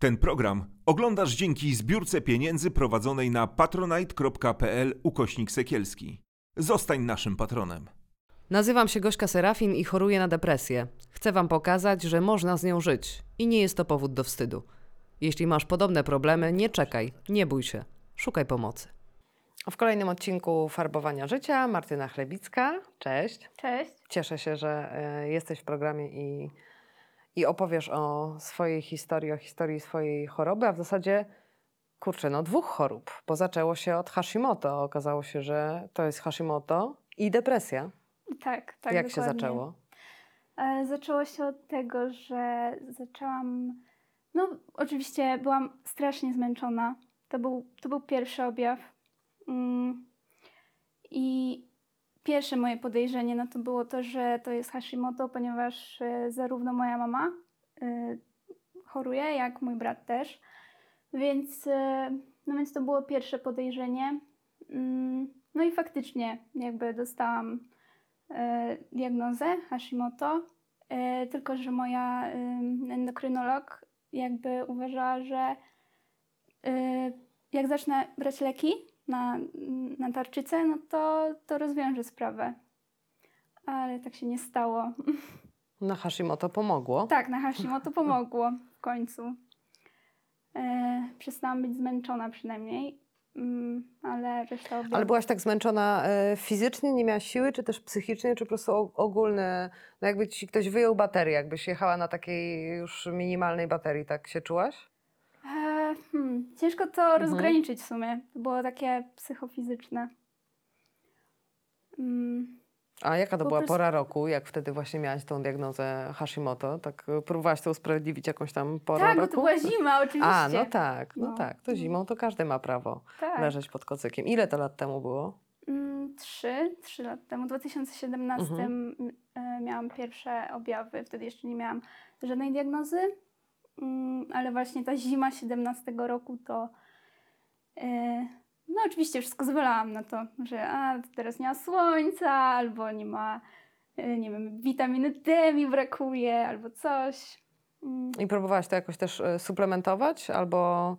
Ten program oglądasz dzięki zbiórce pieniędzy prowadzonej na patronite.pl ukośnik sekielski. Zostań naszym patronem. Nazywam się Gośka Serafin i choruję na depresję. Chcę Wam pokazać, że można z nią żyć i nie jest to powód do wstydu. Jeśli masz podobne problemy, nie czekaj, nie bój się, szukaj pomocy. W kolejnym odcinku Farbowania Życia Martyna Chlebicka. Cześć. Cześć. Cieszę się, że e, jesteś w programie i, i opowiesz o swojej historii, o historii swojej choroby, a w zasadzie, kurczę, no dwóch chorób, bo zaczęło się od Hashimoto. Okazało się, że to jest Hashimoto i depresja. Tak, tak. Jak się dokładnie. zaczęło? E, Zaczęło się od tego, że zaczęłam. No, oczywiście byłam strasznie zmęczona. To był, to był pierwszy objaw. Mm. I pierwsze moje podejrzenie no to było to, że to jest Hashimoto, ponieważ e, zarówno moja mama e, choruje, jak mój brat też. Więc, e, no więc to było pierwsze podejrzenie. Mm. No i faktycznie jakby dostałam diagnozę Hashimoto, tylko że moja endokrynolog jakby uważała, że jak zacznę brać leki na, na tarczycę, no to, to rozwiąże sprawę. Ale tak się nie stało. Na Hashimoto pomogło. tak, na Hashimoto pomogło w końcu. E, przestałam być zmęczona przynajmniej, mm, ale reszta objawów... Ale byłaś tak zmęczona e, fizycznie, nie miałaś siły, czy też psychicznie, czy po prostu o- ogólne, no jakby ci ktoś wyjął baterię, jakbyś jechała na takiej już minimalnej baterii, tak się czułaś? Hmm, ciężko to rozgraniczyć w sumie. To było takie psychofizyczne. Mm, A jaka to Po była prostu- pora roku, jak wtedy właśnie miałaś tą diagnozę Hashimoto? Tak e, próbowałaś to usprawiedliwić jakąś tam porą tak, bo roku? to była zima oczywiście. A, no tak, no, No. tak. To zimą to każdy ma prawo tak. leżeć pod kocykiem. Ile to lat temu było? Mm, Trzy, trzy lat temu, w 2017 Mhm. e, miałam pierwsze objawy. Wtedy jeszcze nie miałam żadnej diagnozy, ale właśnie ta zima 17 roku to e, no oczywiście wszystko zwalałam na to, że a, teraz nie ma słońca, albo nie ma, e, nie wiem, witaminy D mi brakuje, albo coś. Mm. I próbowałaś to jakoś też e, suplementować albo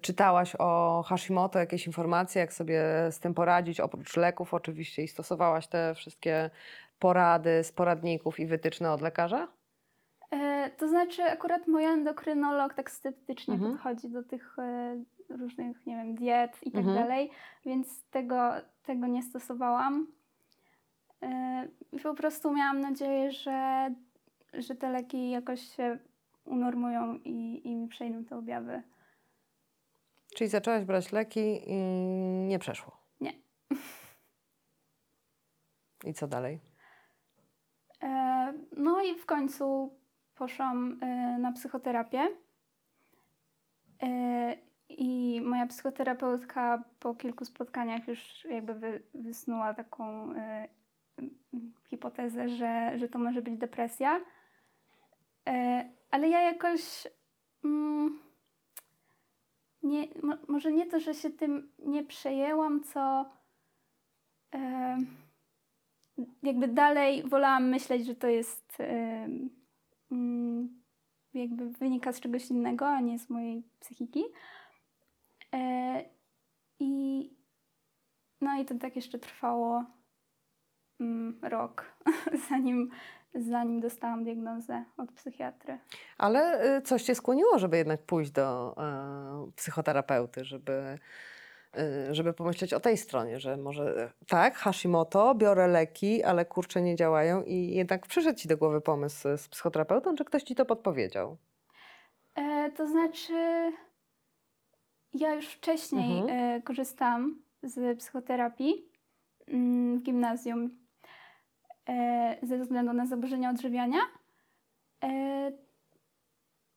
czytałaś o Hashimoto jakieś informacje, jak sobie z tym poradzić, oprócz leków oczywiście i stosowałaś te wszystkie porady z poradników i wytyczne od lekarza? E, to znaczy, akurat mój endokrynolog tak sceptycznie Mhm. podchodzi do tych e, różnych, nie wiem, diet i tak Mhm. dalej, więc tego, tego nie stosowałam. E, I po prostu miałam nadzieję, że, że te leki jakoś się unormują i, i mi przejdą te objawy. Czyli zaczęłaś brać leki i nie przeszło. Nie. I co dalej? No i w końcu poszłam e, na psychoterapię. E, I moja psychoterapeutka po kilku spotkaniach już jakby wy, wysnuła taką e, hipotezę, że, że to może być depresja. Ale ja jakoś mm, nie, mo, może nie to, że się tym nie przejęłam, co jakby dalej wolałam myśleć, że to jest jakby wynika z czegoś innego, a nie z mojej psychiki. E, I no i to tak jeszcze trwało mm, rok, zanim, zanim dostałam diagnozę od psychiatry. Ale y, coś cię skłoniło, żeby jednak pójść do e, psychoterapeuty, żeby, żeby pomyśleć o tej stronie, że może e, tak, Hashimoto, biorę leki, ale kurczę nie działają i jednak przyszedł ci do głowy pomysł z psychoterapeutą, czy ktoś ci to podpowiedział? E, to znaczy, ja już wcześniej Mhm. e, korzystałam z psychoterapii mm, w gimnazjum e, ze względu na zaburzenia odżywiania. E,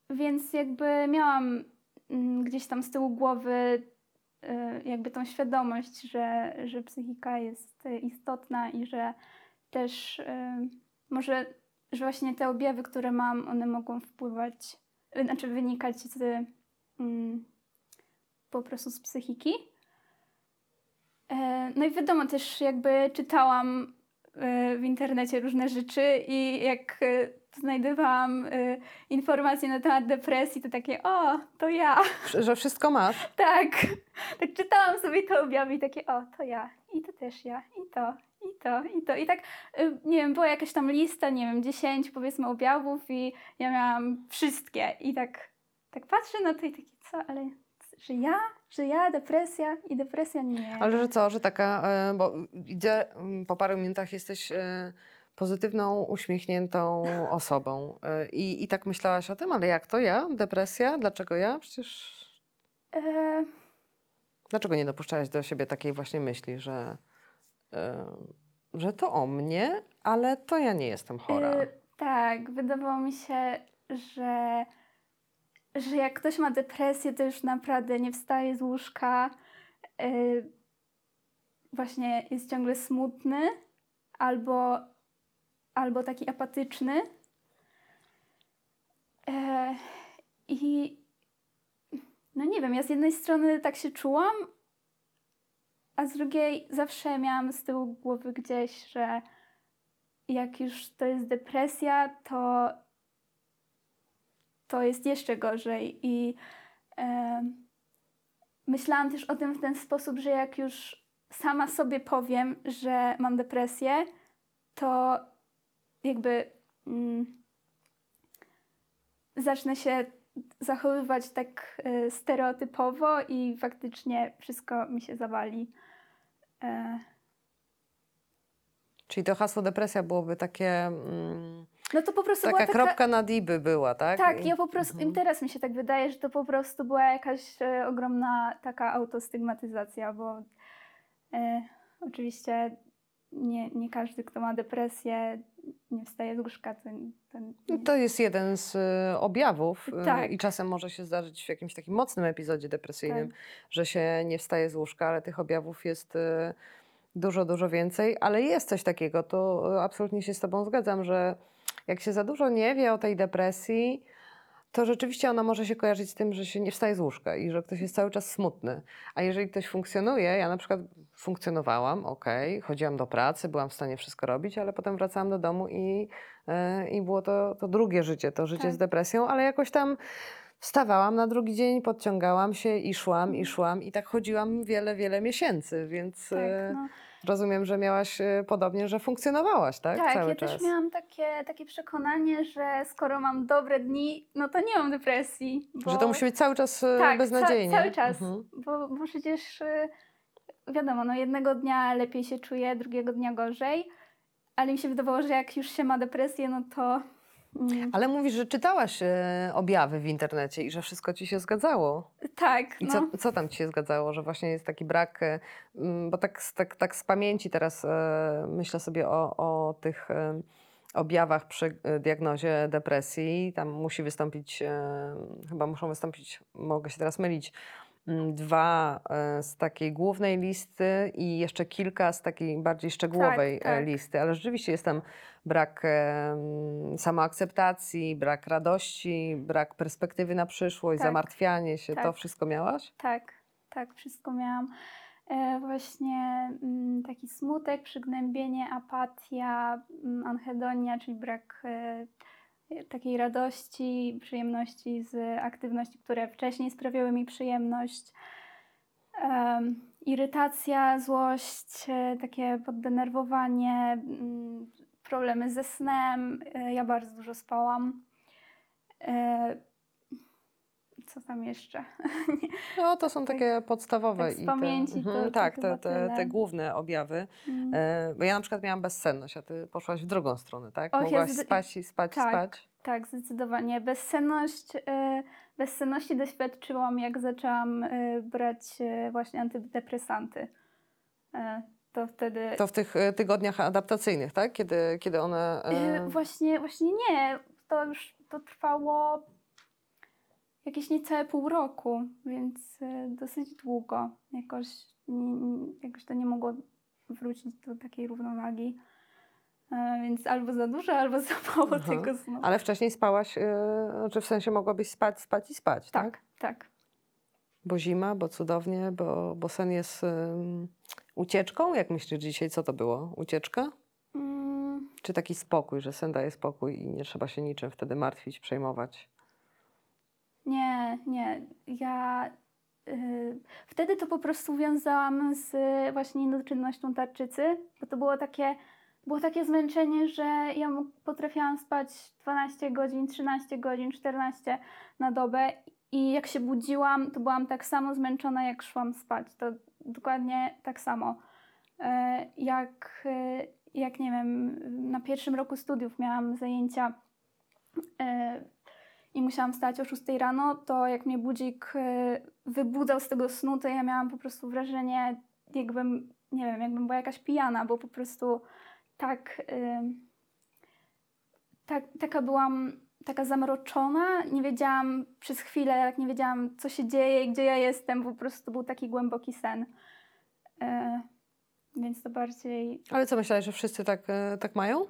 więc jakby miałam mm, gdzieś tam z tyłu głowy jakby tą świadomość, że, że psychika jest istotna i że też e, może, że właśnie te objawy, które mam, one mogą wpływać znaczy wynikać z mm, po prostu z psychiki. E, no i wiadomo, też jakby czytałam w internecie różne rzeczy i jak znajdowałam e, informacje na temat depresji, to takie, o, to ja. Że wszystko masz. Tak, tak czytałam sobie te objawy i takie, o, to ja, i to też ja, i to, i to, i to. I tak, y, nie wiem, była jakaś tam lista, nie wiem, 10 powiedzmy objawów i ja miałam wszystkie. I tak, tak patrzę na to i takie, co, ale że ja, że ja, depresja i depresja nie. Ale że co, że taka, e, bo idzie, mm, po paru minutach jesteś e, pozytywną, uśmiechniętą osobą. E, I, I tak myślałaś o tym, ale jak to ja? Depresja? Dlaczego ja? Przecież E, dlaczego nie dopuszczałaś do siebie takiej właśnie myśli, że, e, że to o mnie, ale to ja nie jestem chora? y, tak, wydawało mi się, że, że jak ktoś ma depresję, to już naprawdę nie wstaje z łóżka, y, właśnie jest ciągle smutny albo, albo taki apatyczny. E, I no nie wiem, ja z jednej strony tak się czułam, a z drugiej zawsze miałam z tyłu głowy gdzieś, że jak już to jest depresja, to to jest jeszcze gorzej. I e, myślałam też o tym w ten sposób, że jak już sama sobie powiem, że mam depresję, to jakby mm, zacznę się zachowywać tak e, stereotypowo i faktycznie wszystko mi się zawali. E, Czyli to hasło depresja byłoby takie, mm, no to po prostu taka taka... kropka nad i by była, tak? Tak, ja po prostu, Mhm. teraz mi się tak wydaje, że to po prostu była jakaś e, ogromna taka autostygmatyzacja, bo e, oczywiście nie, nie każdy, kto ma depresję, nie wstaje z łóżka, to, to No nie, To jest jeden z y, objawów y, Tak. i czasem może się zdarzyć w jakimś takim mocnym epizodzie depresyjnym, Tak. że się nie wstaje z łóżka, ale tych objawów jest y, dużo, dużo więcej, ale jest coś takiego, to absolutnie się z Tobą zgadzam, że jak się za dużo nie wie o tej depresji, to rzeczywiście ona może się kojarzyć z tym, że się nie wstaje z łóżka i że ktoś jest cały czas smutny. A jeżeli ktoś funkcjonuje, ja na przykład funkcjonowałam, okej, chodziłam do pracy, byłam w stanie wszystko robić, ale potem wracałam do domu i, e, i było to, to drugie życie, to życie Tak. z depresją, ale jakoś tam wstawałam na drugi dzień, podciągałam się i szłam, i szłam i tak chodziłam wiele, wiele miesięcy, więc tak, e, no. Rozumiem, że miałaś e, podobnie, że funkcjonowałaś, tak? tak Cały ja czas. też miałam takie, takie przekonanie, że skoro mam dobre dni, no to nie mam depresji. Bo... Że to musi być cały czas e, tak, beznadziejnie. Ca- cały czas, Mhm. bo, bo przecież y, wiadomo, no jednego dnia lepiej się czuję, drugiego dnia gorzej, ale mi się wydawało, że jak już się ma depresję, no to mm, Ale mówisz, że czytałaś e, objawy w internecie i że wszystko ci się zgadzało. tak, I no. co, co tam ci się zgadzało, że właśnie jest taki brak, e, mm, bo tak, z- tak, tak z pamięci teraz e, myślę sobie o, o tych e, objawach przy e, diagnozie depresji. Tam musi wystąpić, e, chyba muszą wystąpić, mogę się teraz mylić, dwa e, z takiej głównej listy i jeszcze kilka z takiej bardziej szczegółowej e, tak. listy, ale rzeczywiście jest tam brak e, mm, samoakceptacji, brak radości, brak perspektywy na przyszłość, Tak. zamartwianie się. To Tak. wszystko miałaś? Tak, tak, wszystko miałam. Właśnie mm, taki smutek, przygnębienie, apatia, mm, anhedonia, czyli brak takiej radości, przyjemności z aktywności, które wcześniej sprawiały mi przyjemność. Em, irytacja, złość, e, takie poddenerwowanie, mm, problemy ze snem. E, ja bardzo dużo spałam. Co tam jeszcze? No, to są takie podstawowe. tak z pamięci te, to- mhm, to tak, chyba te, te, te główne objawy. Mm. E, bo ja na przykład miałam bezsenność, a ty poszłaś w drugą stronę, tak? Och, ja Mogłaś zde- spać i spać tak. spać. Tak, zdecydowanie. Bezsenność, e, bezsenności doświadczyłam, jak zaczęłam e, brać e, właśnie antydepresanty. E, To wtedy. To w tych tygodniach adaptacyjnych, tak? Kiedy, kiedy one... Właśnie, właśnie nie. To już to trwało jakieś niecałe pół roku, więc e, dosyć długo. Jakoś, jakoś to nie mogło wrócić do takiej równowagi. E, Więc albo za dużo, albo za mało Aha. tego snu. ale wcześniej spałaś, e, czy w sensie mogłabyś spać, spać i spać, tak? Tak, tak. Bo zima, bo cudownie, bo, bo sen jest ucieczką. Jak myślisz dzisiaj, co to było? Ucieczka? Mm, Czy taki spokój, że sen daje spokój i nie trzeba się niczym wtedy martwić, przejmować? Nie, nie. Ja y, wtedy to po prostu wiązałam z właśnie niedoczynnością tarczycy, bo to było takie, było takie zmęczenie, że ja potrafiłam spać 12 godzin, 13 godzin, 14 na dobę i jak się budziłam, to byłam tak samo zmęczona, jak szłam spać. To dokładnie tak samo. E, Jak, jak nie wiem, na pierwszym roku studiów miałam zajęcia e, i musiałam wstać o 6 rano, to jak mnie budzik e, wybudzał z tego snu, to ja miałam po prostu wrażenie, jakbym, nie wiem, jakbym była jakaś pijana, bo po prostu tak, e, tak taka byłam, taka zamroczona, nie wiedziałam przez chwilę, jak nie wiedziałam, co się dzieje i gdzie ja jestem, po prostu był taki głęboki sen. E, więc to bardziej... Ale co myślałeś, że wszyscy tak, tak mają?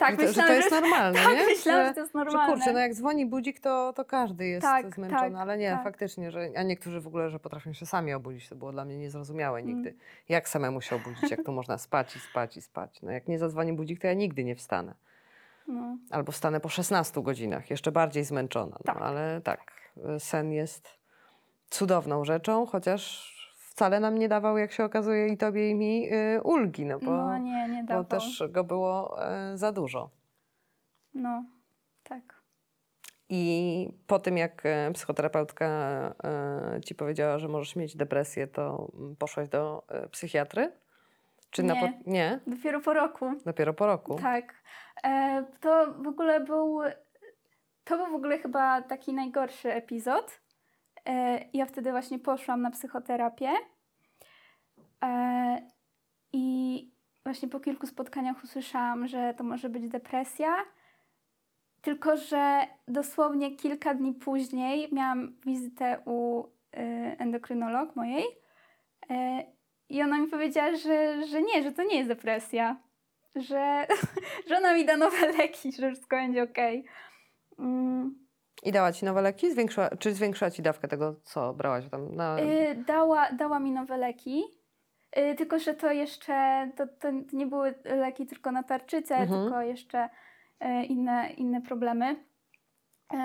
Tak, że, to, że myślałam, to jest normalne, tak, nie? myślałam, że że, to jest że normalne. kurczę, no jak dzwoni budzik, to, to każdy jest Tak, zmęczony, tak, ale nie, tak. faktycznie, że, a niektórzy w ogóle, że potrafią się sami obudzić, to było dla mnie niezrozumiałe Mm. nigdy. Jak samemu się obudzić, jak tu można spać i spać i spać. No jak nie zadzwoni budzik, to ja nigdy nie wstanę. No. Albo wstanę po 16 godzinach, jeszcze bardziej zmęczona. No, Tak. ale tak, sen jest cudowną rzeczą, chociaż wcale nam nie dawał, jak się okazuje, i tobie, i mi y, ulgi, no bo, no nie, nie bo też go było y, za dużo. No, tak. I po tym, jak e, psychoterapeutka e, ci powiedziała, że możesz mieć depresję, to mm, poszłaś do e, psychiatry? Czy Nie. po... nie? Dopiero po roku. Dopiero po roku. Tak. E, to w ogóle był. To był w ogóle chyba taki najgorszy epizod. E, ja wtedy właśnie poszłam na psychoterapię. E, I właśnie po kilku spotkaniach usłyszałam, że to może być depresja. Tylko, że dosłownie kilka dni później miałam wizytę u e, endokrynolog mojej. I ona mi powiedziała, że, że nie, że to nie jest depresja. Że, że ona mi da nowe leki, że wszystko będzie okej. Mm, I dała ci nowe leki? Zwiększyła, czy zwiększyła ci dawkę tego, co brałaś tam? Na... y, dała, dała mi nowe leki. Y, tylko, że to jeszcze to, to nie były leki tylko na tarczycę, Mhm. tylko jeszcze y, inne, inne problemy. Y,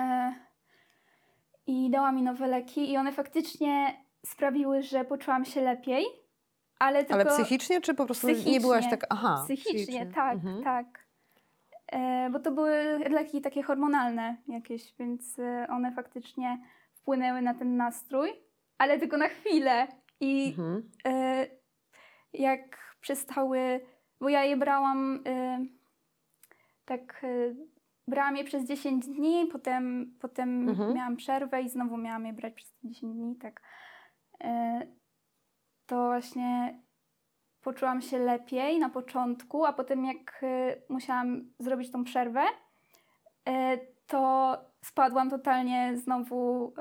I dała mi nowe leki, i one faktycznie sprawiły, że poczułam się lepiej. Ale tylko Ale psychicznie, czy po prostu nie byłaś Psychicznie. tak... Aha, Psychicznie, tak, Mhm. tak. E, bo to były leki takie hormonalne jakieś, więc e, one faktycznie wpłynęły na ten nastrój, ale tylko na chwilę. I Mhm. e, jak przestały, bo ja je brałam tak, brałam je przez 10 dni, potem, potem Mhm. miałam przerwę i znowu miałam je brać przez 10 dni, tak. To właśnie poczułam się lepiej na początku, a potem jak y, musiałam zrobić tą przerwę, y, to spadłam totalnie znowu y,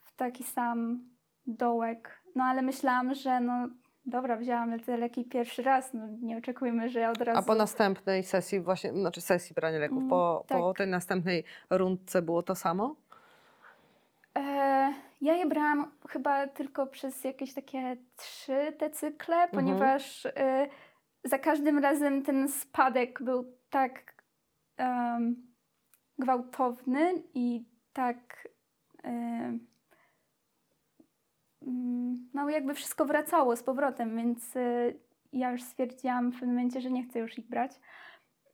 w taki sam dołek. No ale myślałam, że no dobra, wzięłam te leki pierwszy raz, no nie oczekujmy, że ja od razu... A po następnej sesji właśnie, znaczy sesji brania leków, Mm, po, po tak. tej następnej rundce było to samo? E, ja je brałam chyba tylko przez jakieś takie trzy te cykle, ponieważ e, za każdym razem ten spadek był tak em, gwałtowny i tak em, mm, no jakby wszystko wracało z powrotem, więc e, ja już stwierdziłam w pewnym momencie, że nie chcę już ich brać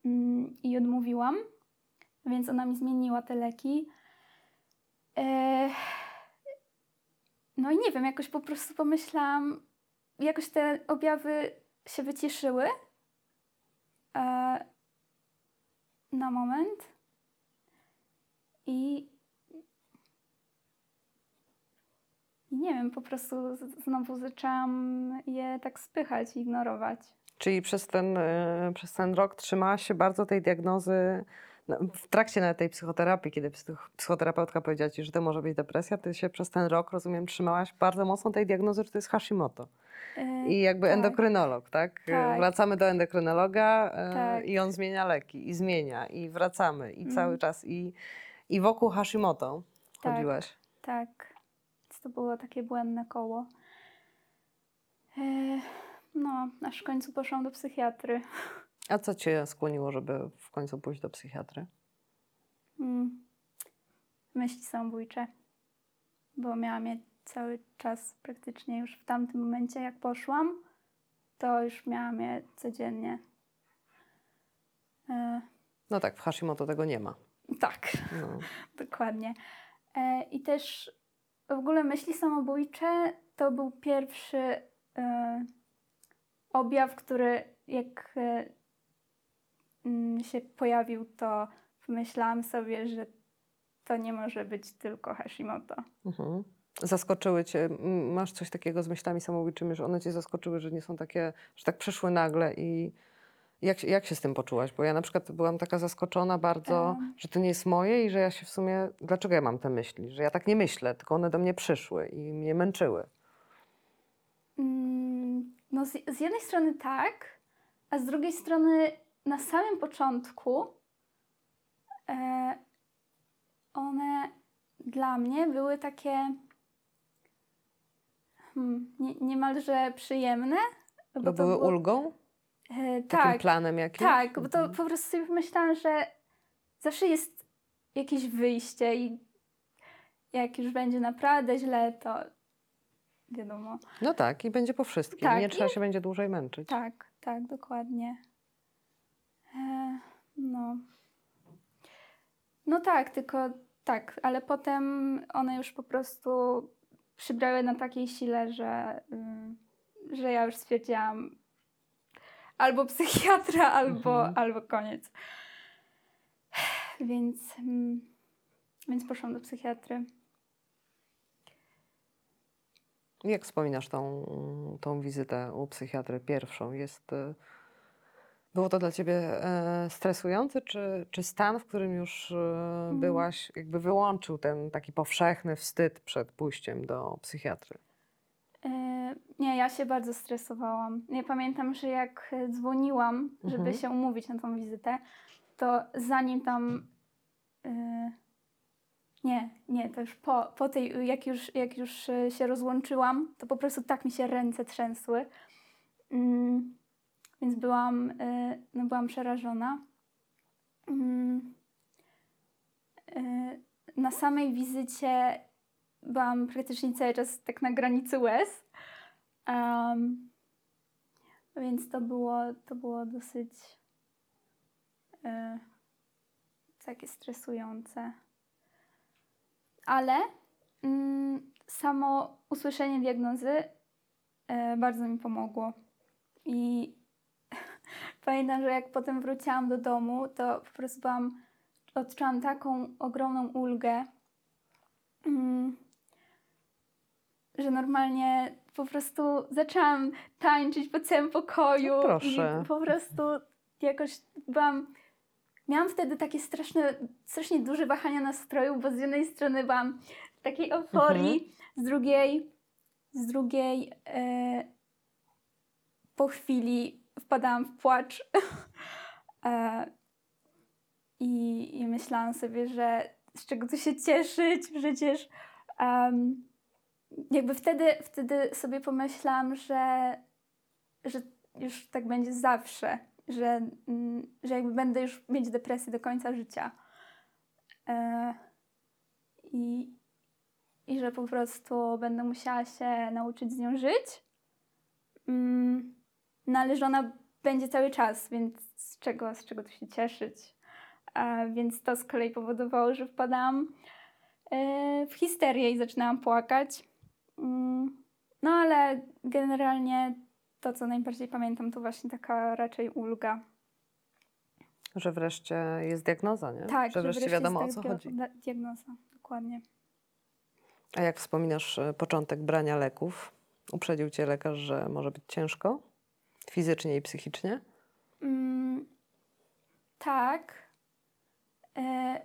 Mm, i odmówiłam, więc ona mi zmieniła te leki. E, No i nie wiem, jakoś po prostu pomyślałam, jakoś te objawy się wyciszyły e, na moment i nie wiem, po prostu znowu zaczęłam je tak spychać ignorować. Czyli przez ten, e, przez ten rok trzymałaś się bardzo tej diagnozy, no, w trakcie tej psychoterapii, kiedy psych- psychoterapeutka powiedziała ci, że to może być depresja, ty się przez ten rok, rozumiem, trzymałaś bardzo mocno tej diagnozy, że to jest Hashimoto. E, I jakby tak. endokrynolog, tak? E, Tak. Wracamy do endokrynologa e, Tak. i on zmienia leki i zmienia i wracamy i Mhm. cały czas i, i wokół Hashimoto Tak. chodziłaś. Tak, więc to było takie błędne koło. No, aż w końcu poszłam do psychiatry. A co cię skłoniło, żeby w końcu pójść do psychiatry? Mm. Myśli samobójcze, bo miałam je cały czas praktycznie już w tamtym momencie, jak poszłam, to już miałam je codziennie. E, No tak, w Hashimoto tego nie ma. tak, No. dokładnie. E, I też w ogóle myśli samobójcze to był pierwszy e, objaw, który jak się pojawił, to pomyślałam sobie, że to nie może być tylko Hashimoto. Mhm. Zaskoczyły cię, masz coś takiego z myślami samobójczymi, że one cię zaskoczyły, że nie są takie, że tak przyszły nagle i jak, się- jak się z tym poczułaś? Bo ja na przykład byłam taka zaskoczona bardzo, Em. że to nie jest moje i że ja się w sumie, dlaczego ja mam te myśli? Że ja tak nie myślę, tylko one do mnie przyszły i mnie męczyły. Mm, No z, z jednej strony tak, a z drugiej strony na samym początku e, one dla mnie były takie hmm, nie, niemalże przyjemne. Bo, to były było- ulgą? E, Takim tak, planem jakimś? tak, bo to Mhm. po prostu sobie pomyślałam, że zawsze jest jakieś wyjście i jak już będzie naprawdę źle, to wiadomo. No tak, i będzie po wszystkim. Tak, nie i- trzeba się będzie dłużej męczyć. Tak, tak, dokładnie. E, no. No tak, tylko tak, ale potem one już po prostu przybrały na takiej sile, że, ym, że ja już stwierdziłam albo psychiatra, albo, Mhm. albo koniec. Więc, mm, więc poszłam do psychiatry. Jak wspominasz tą, tą wizytę u psychiatry pierwszą? Jest, y, było to dla ciebie e, stresujący, czy, czy stan, w którym już e, byłaś, jakby wyłączył ten taki powszechny wstyd przed pójściem do psychiatry? E, Nie, ja się bardzo stresowałam. Ja pamiętam, że jak dzwoniłam, żeby Mhm. się umówić na tą wizytę, to zanim tam. Nie, nie, to już po, po tej, jak już, jak już się rozłączyłam, to po prostu tak mi się ręce trzęsły. Mm, Więc byłam, e, no byłam przerażona. Mm, e, Na samej wizycie byłam praktycznie cały czas tak na granicy łez. Em, więc to było, to było dosyć e, takie stresujące. Ale mm, samo usłyszenie diagnozy e, bardzo mi pomogło. I pamiętam, że jak potem wróciłam do domu, to po prostu byłam, odczułam taką ogromną ulgę, mm, że normalnie po prostu zaczęłam tańczyć po całym pokoju. No proszę. I po prostu jakoś byłam. Miałam wtedy takie straszne, strasznie duże wahania nastroju, bo z jednej strony byłam w takiej euforii, z drugiej, z drugiej e, po chwili wpadałam w płacz. e, i, I myślałam sobie, że z czego tu się cieszyć, przecież em, jakby wtedy, wtedy sobie pomyślałam, że, że już tak będzie zawsze, że, mm, że jakby będę już mieć depresję do końca życia. E, i, I że po prostu będę musiała się nauczyć z nią żyć. Mm, no ale że ona będzie cały czas, więc z czego, z czego tu się cieszyć? Więc to z kolei powodowało, że wpadałam e, w histerię i zaczynałam płakać. Mm, No ale generalnie to, co najbardziej pamiętam, to właśnie taka raczej ulga. Że wreszcie jest diagnoza, nie? Tak, że wreszcie wiadomo o co chodzi. Diagnoza, dokładnie. A jak wspominasz e, początek brania leków? Uprzedził cię lekarz, że może być ciężko? Fizycznie i psychicznie? Mm, tak. E,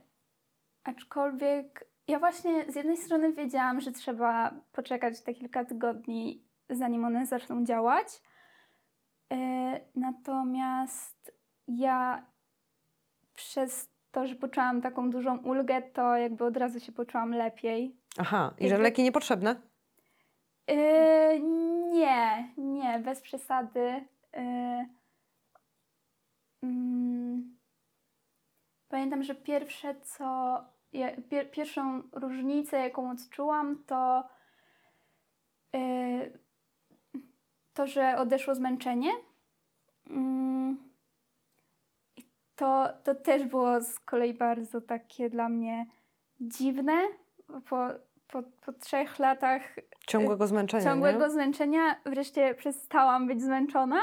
aczkolwiek ja właśnie z jednej strony wiedziałam, że trzeba poczekać te kilka tygodni, zanim one zaczną działać. E, natomiast ja przez to, że poczułam taką dużą ulgę, to jakby od razu się poczułam lepiej. Aha, i że leki niepotrzebne? E, nie, nie, bez przesady. Mm, pamiętam, że pierwsze co, pier, pierwszą różnicę, jaką odczułam, to y, to, że odeszło zmęczenie. I to, to też było z kolei bardzo takie dla mnie dziwne. Po, po, po trzech latach Ciągłego zmęczenia, ciągłego nie? zmęczenia wreszcie przestałam być zmęczona.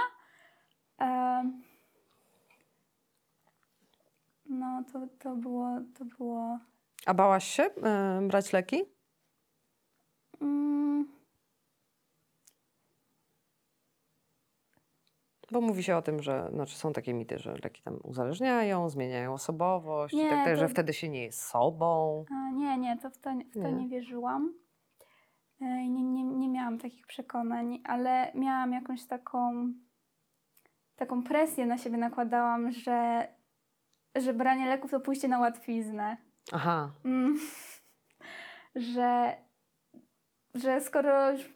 No, to, to było, to było... A bałaś się y, brać leki? Mm, Bo mówi się o tym, że znaczy są takie mity, że leki tam uzależniają, zmieniają osobowość i Nie, tak dalej, to- że wtedy się nie jest sobą. a nie, nie, to w to, w to Nie. nie wierzyłam. E, Nie, nie, nie miałam takich przekonań, ale miałam jakąś taką, taką presję na siebie nakładałam, że, że branie leków to pójście na łatwiznę. Aha, Mm. że, że skoro już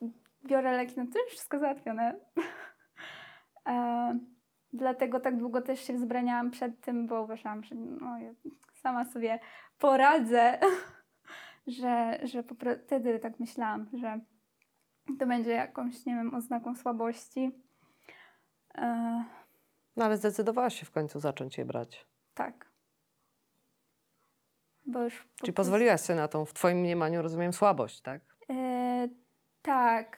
biorę leki, no to już wszystko załatwione. e, dlatego tak długo też się wzbraniałam przed tym, bo uważałam, że no, ja sama sobie poradzę. że, że po wtedy tak myślałam, że to będzie jakąś, nie wiem, oznaką słabości. E, no ale zdecydowałaś się w końcu zacząć je brać. tak. Bo już po Czyli prostu- pozwoliłaś sobie na tą, w twoim mniemaniu, rozumiem, słabość, tak? E, tak,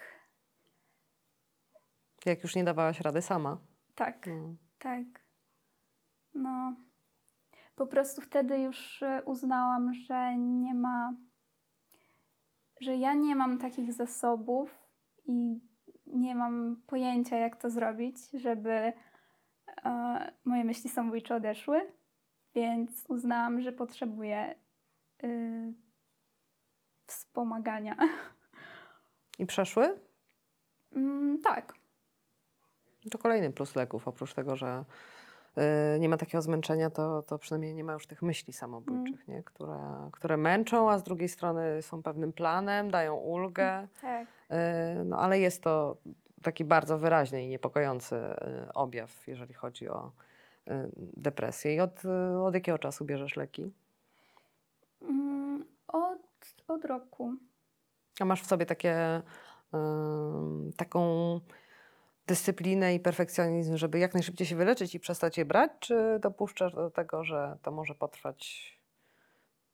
Jak już nie dawałaś rady sama. tak. No. Tak. No. Po prostu wtedy już e, uznałam, że nie ma, że ja nie mam takich zasobów i nie mam pojęcia, jak to zrobić, żeby e, moje myśli samobójcze odeszły, więc uznałam, że potrzebuję y, wspomagania. I przeszły? Mm, tak. To kolejny plus leków. Oprócz tego, że y, nie ma takiego zmęczenia, to, to przynajmniej nie ma już tych myśli samobójczych, nie? Które, które męczą, a z drugiej strony są pewnym planem, dają ulgę. Tak. Y, no ale jest to taki bardzo wyraźny i niepokojący y, objaw, jeżeli chodzi o depresję. I od, od jakiego czasu bierzesz leki? Mm, od, od roku. A masz w sobie takie, taką dyscyplinę i perfekcjonizm, żeby jak najszybciej się wyleczyć i przestać je brać, czy dopuszczasz do tego, że to może potrwać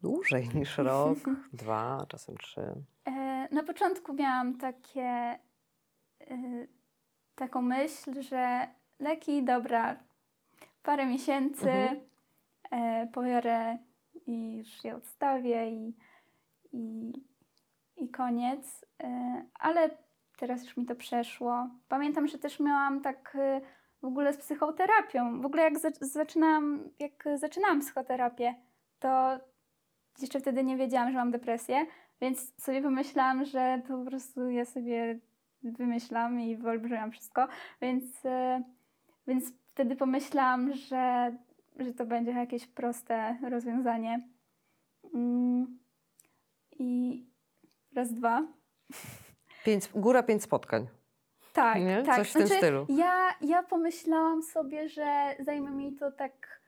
dłużej niż rok, dwa, czasem trzy? E, Na początku miałam takie, e, taką myśl, że leki, dobra, parę miesięcy Mhm. e, pobiorę i już je odstawię i, i, i koniec. Ale teraz już mi to przeszło. Pamiętam, że też miałam tak e, w ogóle z psychoterapią. W ogóle jak zac- zaczynałam, jak zaczynałam psychoterapię, to jeszcze wtedy nie wiedziałam, że mam depresję, więc sobie pomyślałam, że to po prostu ja sobie wymyślam i wyolbrzymiam wszystko, więc, e, więc wtedy pomyślałam, że, że to będzie jakieś proste rozwiązanie. Mm, I raz, dwa. Pięć, góra pięć spotkań. Tak, Nie? tak. Coś w tym stylu. Ja, ja pomyślałam sobie, że zajmie mi to tak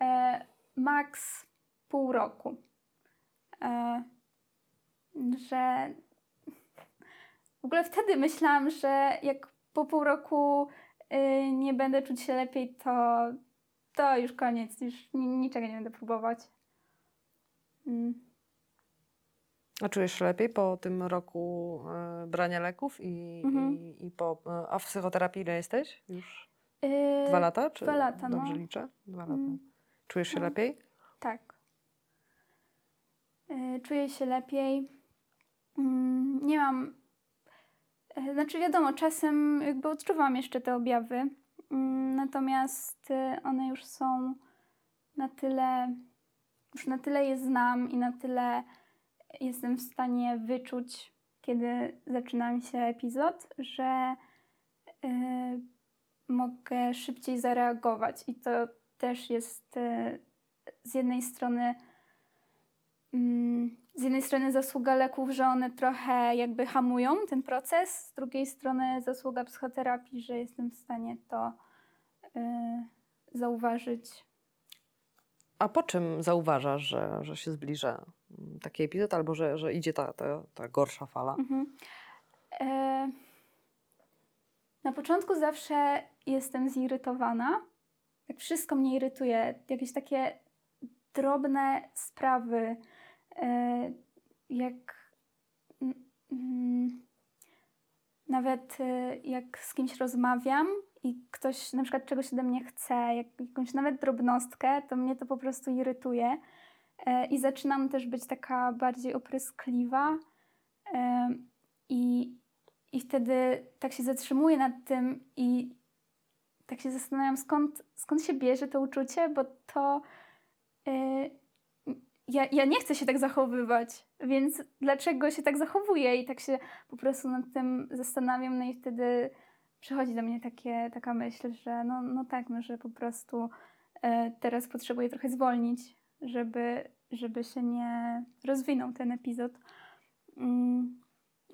e, maks pół roku. E, że w ogóle wtedy myślałam, że jak po pół roku y, nie będę czuć się lepiej, to, to już koniec, już ni- niczego nie będę próbować. Mm. A czujesz się lepiej po tym roku e, brania leków i, Mhm. i, i po... e, A w psychoterapii ile jesteś? Już Y, dwa lata? Czy dwa lata, no. Dobrze liczę? Dwa lata. Mm. Czujesz się No. lepiej? Tak. Y, Czuję się lepiej. Mm, Nie mam. y, Znaczy, wiadomo, czasem jakby odczuwam jeszcze te objawy, mm, natomiast y, one już są na tyle. Już na tyle je znam i na tyle jestem w stanie wyczuć, kiedy zaczyna mi się epizod, że y, mogę szybciej zareagować. I to też jest y, z jednej strony mm, z jednej strony zasługa leków, że one trochę jakby hamują ten proces, z drugiej strony zasługa psychoterapii, że jestem w stanie to y, zauważyć. A po czym zauważasz, że, że się zbliża mm, taki epizod albo że, że idzie ta, ta, ta gorsza fala? Mhm. E, na początku zawsze jestem zirytowana. Tak wszystko mnie irytuje. Jakieś takie drobne sprawy, e, jak mm, mm, nawet e, jak z kimś rozmawiam i ktoś na przykład czegoś ode mnie chce, jak, jakąś nawet drobnostkę, to mnie to po prostu irytuje. E, I zaczynam też być taka bardziej opryskliwa. E, I, I wtedy tak się zatrzymuję nad tym i tak się zastanawiam, skąd, skąd się bierze to uczucie, bo to e, ja, ja nie chcę się tak zachowywać, więc dlaczego się tak zachowuję? I tak się po prostu nad tym zastanawiam, no i wtedy przychodzi do mnie takie, taka myśl, że no, no tak, no, że po prostu e, teraz potrzebuję trochę zwolnić, żeby, żeby się nie rozwinął ten epizod. Mm,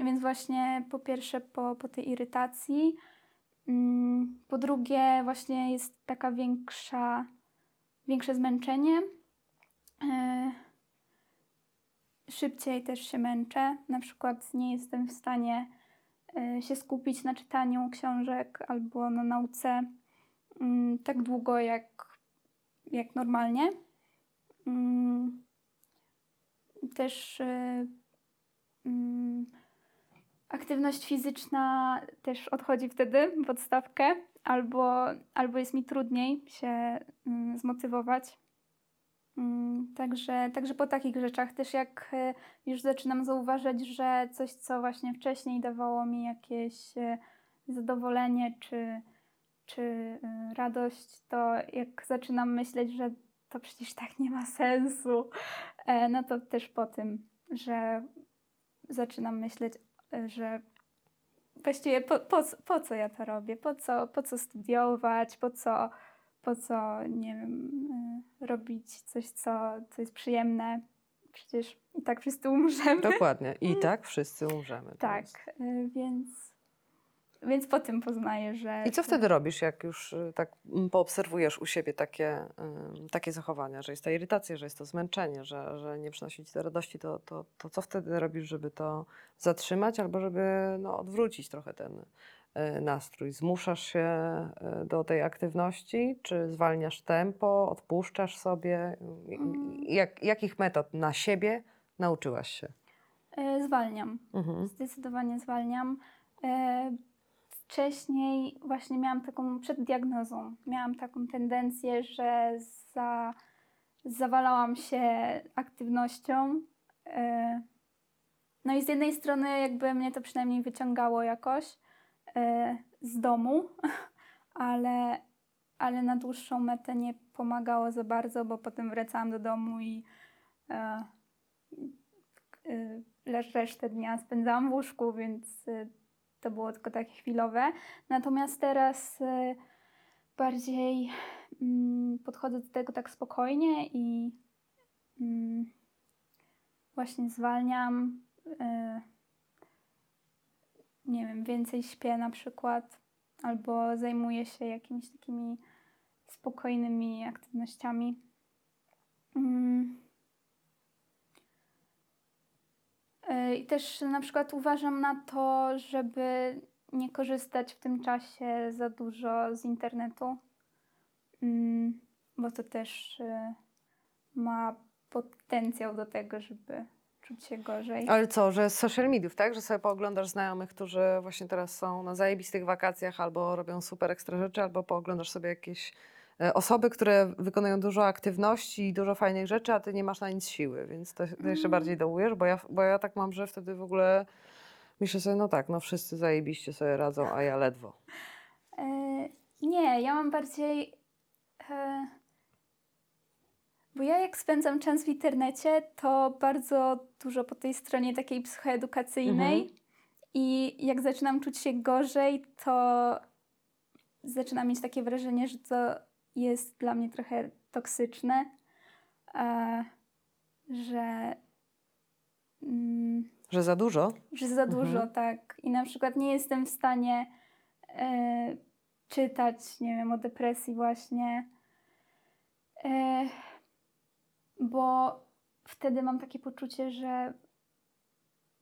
więc właśnie po pierwsze po, po tej irytacji, mm, po drugie właśnie jest taka większa, większe zmęczenie. E, szybciej też się męczę. Na przykład nie jestem w stanie się skupić na czytaniu książek albo na nauce mm, tak długo jak, jak normalnie. Mm, Też e, mm, aktywność fizyczna też odchodzi wtedy podstawkę, albo, albo jest mi trudniej się zmotywować. Mm, Także, także po takich rzeczach. Też jak e, już zaczynam zauważać, że coś, co właśnie wcześniej dawało mi jakieś e, zadowolenie czy, czy e, radość, to jak zaczynam myśleć, że to przecież tak nie ma sensu, no to też po tym, że zaczynam myśleć, że właściwie po, po, po co ja to robię, po co, po co studiować, po co, po co, nie wiem, y, robić coś, co, co jest przyjemne. Przecież i tak wszyscy umrzemy. Dokładnie. I tak wszyscy umrzemy. to Tak, y, więc, więc po tym poznaję, że... I co wtedy robisz, jak już y, tak mm, poobserwujesz u siebie takie, takie zachowania, że jest ta irytacja, że jest to zmęczenie, że, że nie przynosi ci to radości, to, to, to co wtedy robisz, żeby to zatrzymać albo żeby no, odwrócić trochę ten nastrój? Zmuszasz się y, do tej aktywności, czy zwalniasz tempo, odpuszczasz sobie? Mm. Jak, jakich metod na siebie nauczyłaś się? y, Zwalniam. Mhm. Zdecydowanie zwalniam. E, Wcześniej właśnie miałam taką, przed diagnozą, miałam taką tendencję, że za, zawalałam się aktywnością. E, No i z jednej strony jakby mnie to przynajmniej wyciągało jakoś e, z domu, ale, ale na dłuższą metę nie pomagało za bardzo, bo potem wracałam do domu i e, lecz resztę dnia spędzałam w łóżku, więc y, to było tylko takie chwilowe. Natomiast teraz y, bardziej mm, podchodzę do tego tak spokojnie i mm, właśnie zwalniam. Nie wiem, więcej śpię na przykład, albo zajmuję się jakimiś takimi spokojnymi aktywnościami. Mm. Y, I też na przykład uważam na to, żeby nie korzystać w tym czasie za dużo z internetu, Mm, bo to też y, ma potencjał do tego, żeby czuć się gorzej. Ale co, że z social mediów, tak? Że sobie pooglądasz znajomych, którzy właśnie teraz są na zajebistych wakacjach albo robią super ekstra rzeczy, albo pooglądasz sobie jakieś e, osoby, które wykonują dużo aktywności i dużo fajnych rzeczy, a ty nie masz na nic siły, więc to, to jeszcze Mm. bardziej dołujesz, bo ja, bo ja tak mam, że wtedy w ogóle myślę sobie, no tak, no wszyscy zajebiście sobie radzą, a ja ledwo. E, nie, ja mam bardziej. E, bo ja jak spędzam czas w internecie, to bardzo dużo po tej stronie takiej psychoedukacyjnej. Mhm. I jak zaczynam czuć się gorzej, to zaczynam mieć takie wrażenie, że to jest dla mnie trochę toksyczne, że, mm, Że za dużo? że za Mhm. dużo, tak. I na przykład nie jestem w stanie e, czytać, nie wiem, o depresji właśnie, E, bo wtedy mam takie poczucie, że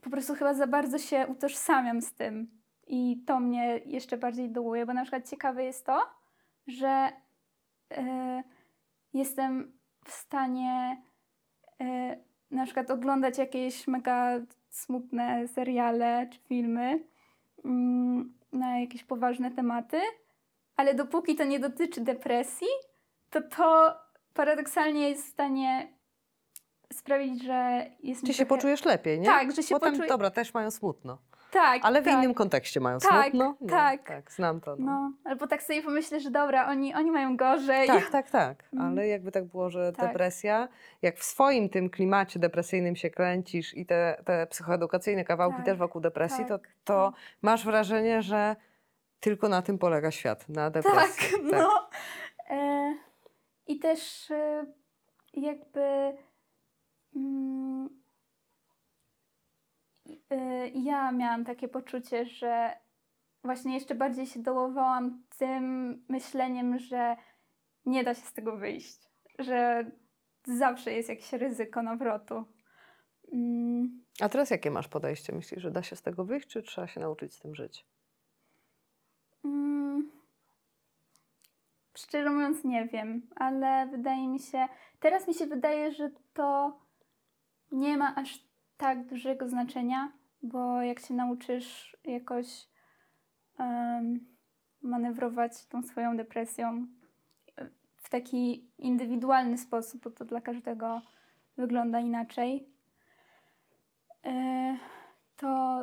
po prostu chyba za bardzo się utożsamiam z tym. I to mnie jeszcze bardziej dołuje, bo na przykład ciekawe jest to, że e, jestem w stanie e, na przykład oglądać jakieś mega smutne seriale czy filmy mm, na jakieś poważne tematy, ale dopóki to nie dotyczy depresji, to to paradoksalnie jest w stanie sprawić, że jest Czy się trochę- poczujesz lepiej, nie? Tak, że się Potem, poczuję... dobra, też mają smutno. Tak, Ale w tak. innym kontekście mają Tak, smutno. Nie, tak. tak, znam to. No. No, albo tak sobie pomyślę, że dobra, oni, oni mają gorzej. Tak, tak, tak. Mm. Ale jakby tak było, że Tak. depresja, jak w swoim tym klimacie depresyjnym się kręcisz i te, te psychoedukacyjne kawałki Tak, też wokół depresji, to, tak, to masz wrażenie, że tylko na tym polega świat, na Tak, depresji. no. E, I też e, jakby mm, e, ja miałam takie poczucie, że właśnie jeszcze bardziej się dołowałam tym myśleniem, że nie da się z tego wyjść, że zawsze jest jakieś ryzyko nawrotu. Mm, A teraz jakie masz podejście? Myślisz, że da się z tego wyjść, czy trzeba się nauczyć z tym żyć? Mm, Szczerze mówiąc, nie wiem, ale wydaje mi się, teraz mi się wydaje, że to nie ma aż tak dużego znaczenia, bo jak się nauczysz jakoś em, manewrować tą swoją depresją e, w taki indywidualny sposób, bo to dla każdego wygląda inaczej, e, to,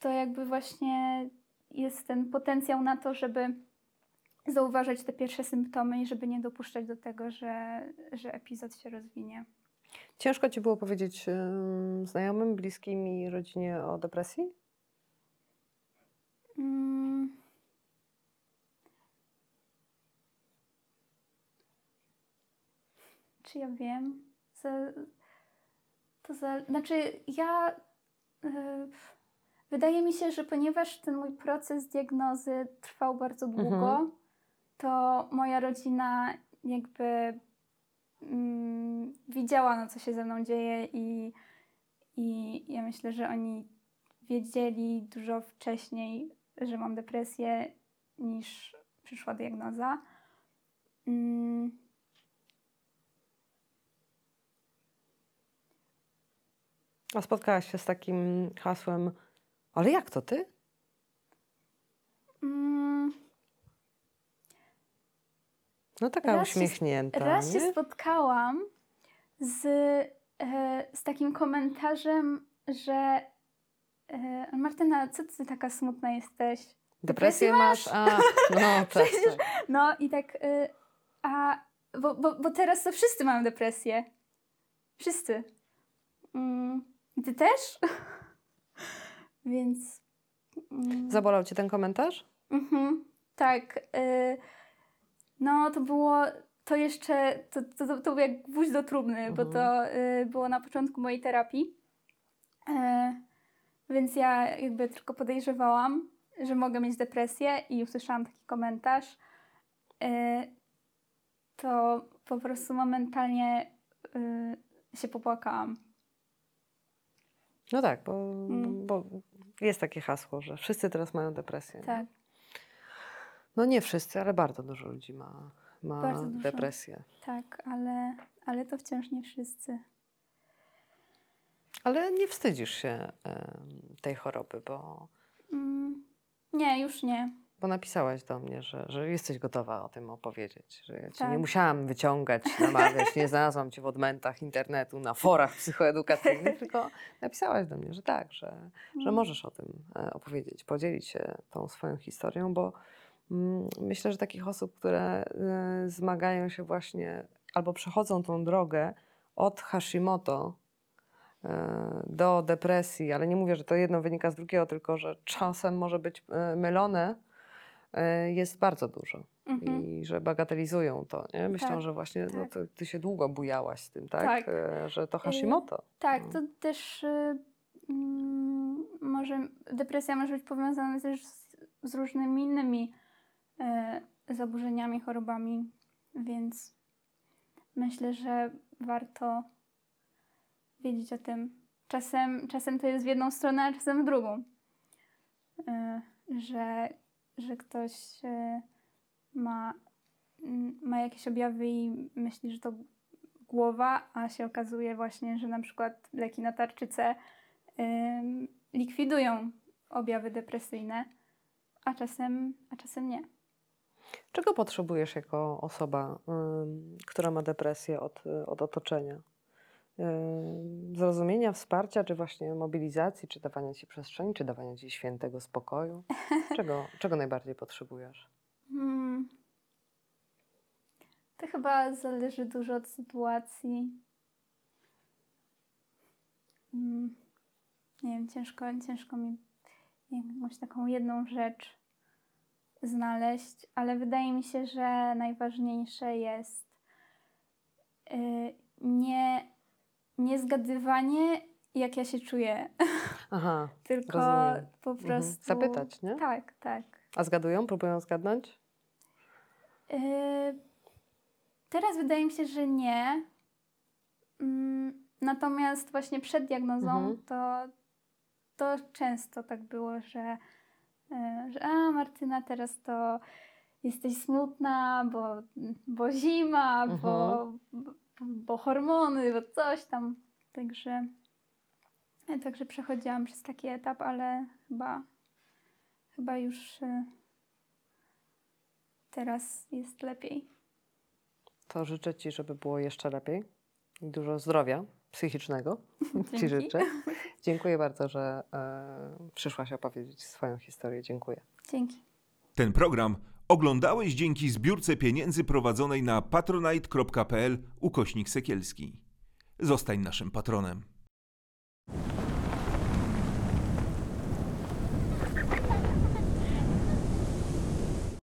to jakby właśnie jest ten potencjał na to, żeby zauważać te pierwsze symptomy i żeby nie dopuszczać do tego, że, że epizod się rozwinie. Ciężko ci było powiedzieć ym, znajomym, bliskim i rodzinie o depresji? Mm. Czy ja wiem? Za, to za, znaczy, ja. e, wydaje mi się, że ponieważ ten mój proces diagnozy trwał bardzo długo, Mhm. To moja rodzina jakby mm, widziała, no, co się ze mną dzieje, i, i ja myślę, że oni wiedzieli dużo wcześniej, że mam depresję, niż przyszła diagnoza. Mm. A spotkałaś się z takim hasłem, ale jak to ty? Mm. No taka Raz się- uśmiechnięta, Raz nie? się spotkałam z, e, z takim komentarzem, że e, Martyna, co ty taka smutna jesteś? Depresję depresję masz? A, no tak, Przecież- tak. No i tak, y, a bo, bo, bo teraz to wszyscy mają depresję. Wszyscy. Mm, ty też? Więc. Mm, Zabolał cię ten komentarz? mhm, tak. Y, no to było. To jeszcze. To, to, to, to był jak gwóźdź do trumny, bo Mhm. to y, było na początku mojej terapii. Y, więc ja jakby tylko podejrzewałam, że mogę mieć depresję i usłyszałam taki komentarz. y, to po prostu momentalnie y, się popłakałam. No tak, bo, Mm. bo jest takie hasło, że wszyscy teraz mają depresję. nie? No nie wszyscy, ale bardzo dużo ludzi ma, ma Bardzo dużo. depresję. Tak, ale, ale to wciąż nie wszyscy. Ale nie wstydzisz się em, tej choroby, bo, Mm, nie, już nie. bo napisałaś do mnie, że, że jesteś gotowa o tym opowiedzieć. Że ja cię nie Tak. musiałam wyciągać, namawiać, nie znalazłam cię w odmętach internetu, na forach psychoedukacyjnych, tylko napisałaś do mnie, że tak, że, że Mm. możesz o tym e, opowiedzieć, podzielić się tą swoją historią, bo myślę, że takich osób, które e, zmagają się właśnie albo przechodzą tą drogę od Hashimoto e, do depresji, ale nie mówię, że to jedno wynika z drugiego, tylko że czasem może być e, mylone, jest bardzo dużo. Mhm. I że bagatelizują to. Nie? Myślą, Tak, że właśnie no, tak. to, ty się długo bujałaś z tym, tak? Tak. Że to Hashimoto. Tak, No. to też y, mm, może depresja może być powiązana też z, z różnymi innymi zaburzeniami, chorobami, więc myślę, że warto wiedzieć o tym. Czasem, czasem to jest w jedną stronę, a czasem w drugą. Y, Że, że ktoś y, ma, ma jakieś objawy i myśli, że to głowa, a się okazuje właśnie, że na przykład leki na tarczycę likwidują objawy depresyjne, a czasem, a czasem nie. Czego potrzebujesz jako osoba, która ma depresję od, y, od otoczenia? Zrozumienia, wsparcia, czy właśnie mobilizacji, czy dawania ci przestrzeni, czy dawania ci świętego spokoju? Czego, czego najbardziej potrzebujesz? Hmm. To chyba zależy dużo od sytuacji. Mm. Nie wiem, ciężko, ciężko mi jakąś taką jedną rzecz znaleźć, ale wydaje mi się, że najważniejsze jest y, nie, nie zgadywanie, jak ja się czuję, Aha, tylko rozumiem. po Mhm. prostu. Zapytać, nie? Tak, tak. A zgadują? Próbują zgadnąć? Yy, Teraz wydaje mi się, że nie. Mm, Natomiast właśnie przed diagnozą Mhm. to, to często tak było, że, że a Martyna, teraz to jesteś smutna, bo, bo zima, bo, bo, bo hormony, bo coś tam. Także, także przechodziłam przez taki etap, ale chyba, chyba już yy, teraz jest lepiej. To życzę ci, żeby było jeszcze lepiej. Dużo zdrowia psychicznego ci Dzięki. życzę. Dziękuję bardzo, że e, przyszłaś opowiedzieć swoją historię. Dziękuję. Dzięki. Ten program oglądałeś dzięki zbiórce pieniędzy prowadzonej na patronite.pl ukośnik sekielski. Zostań naszym patronem.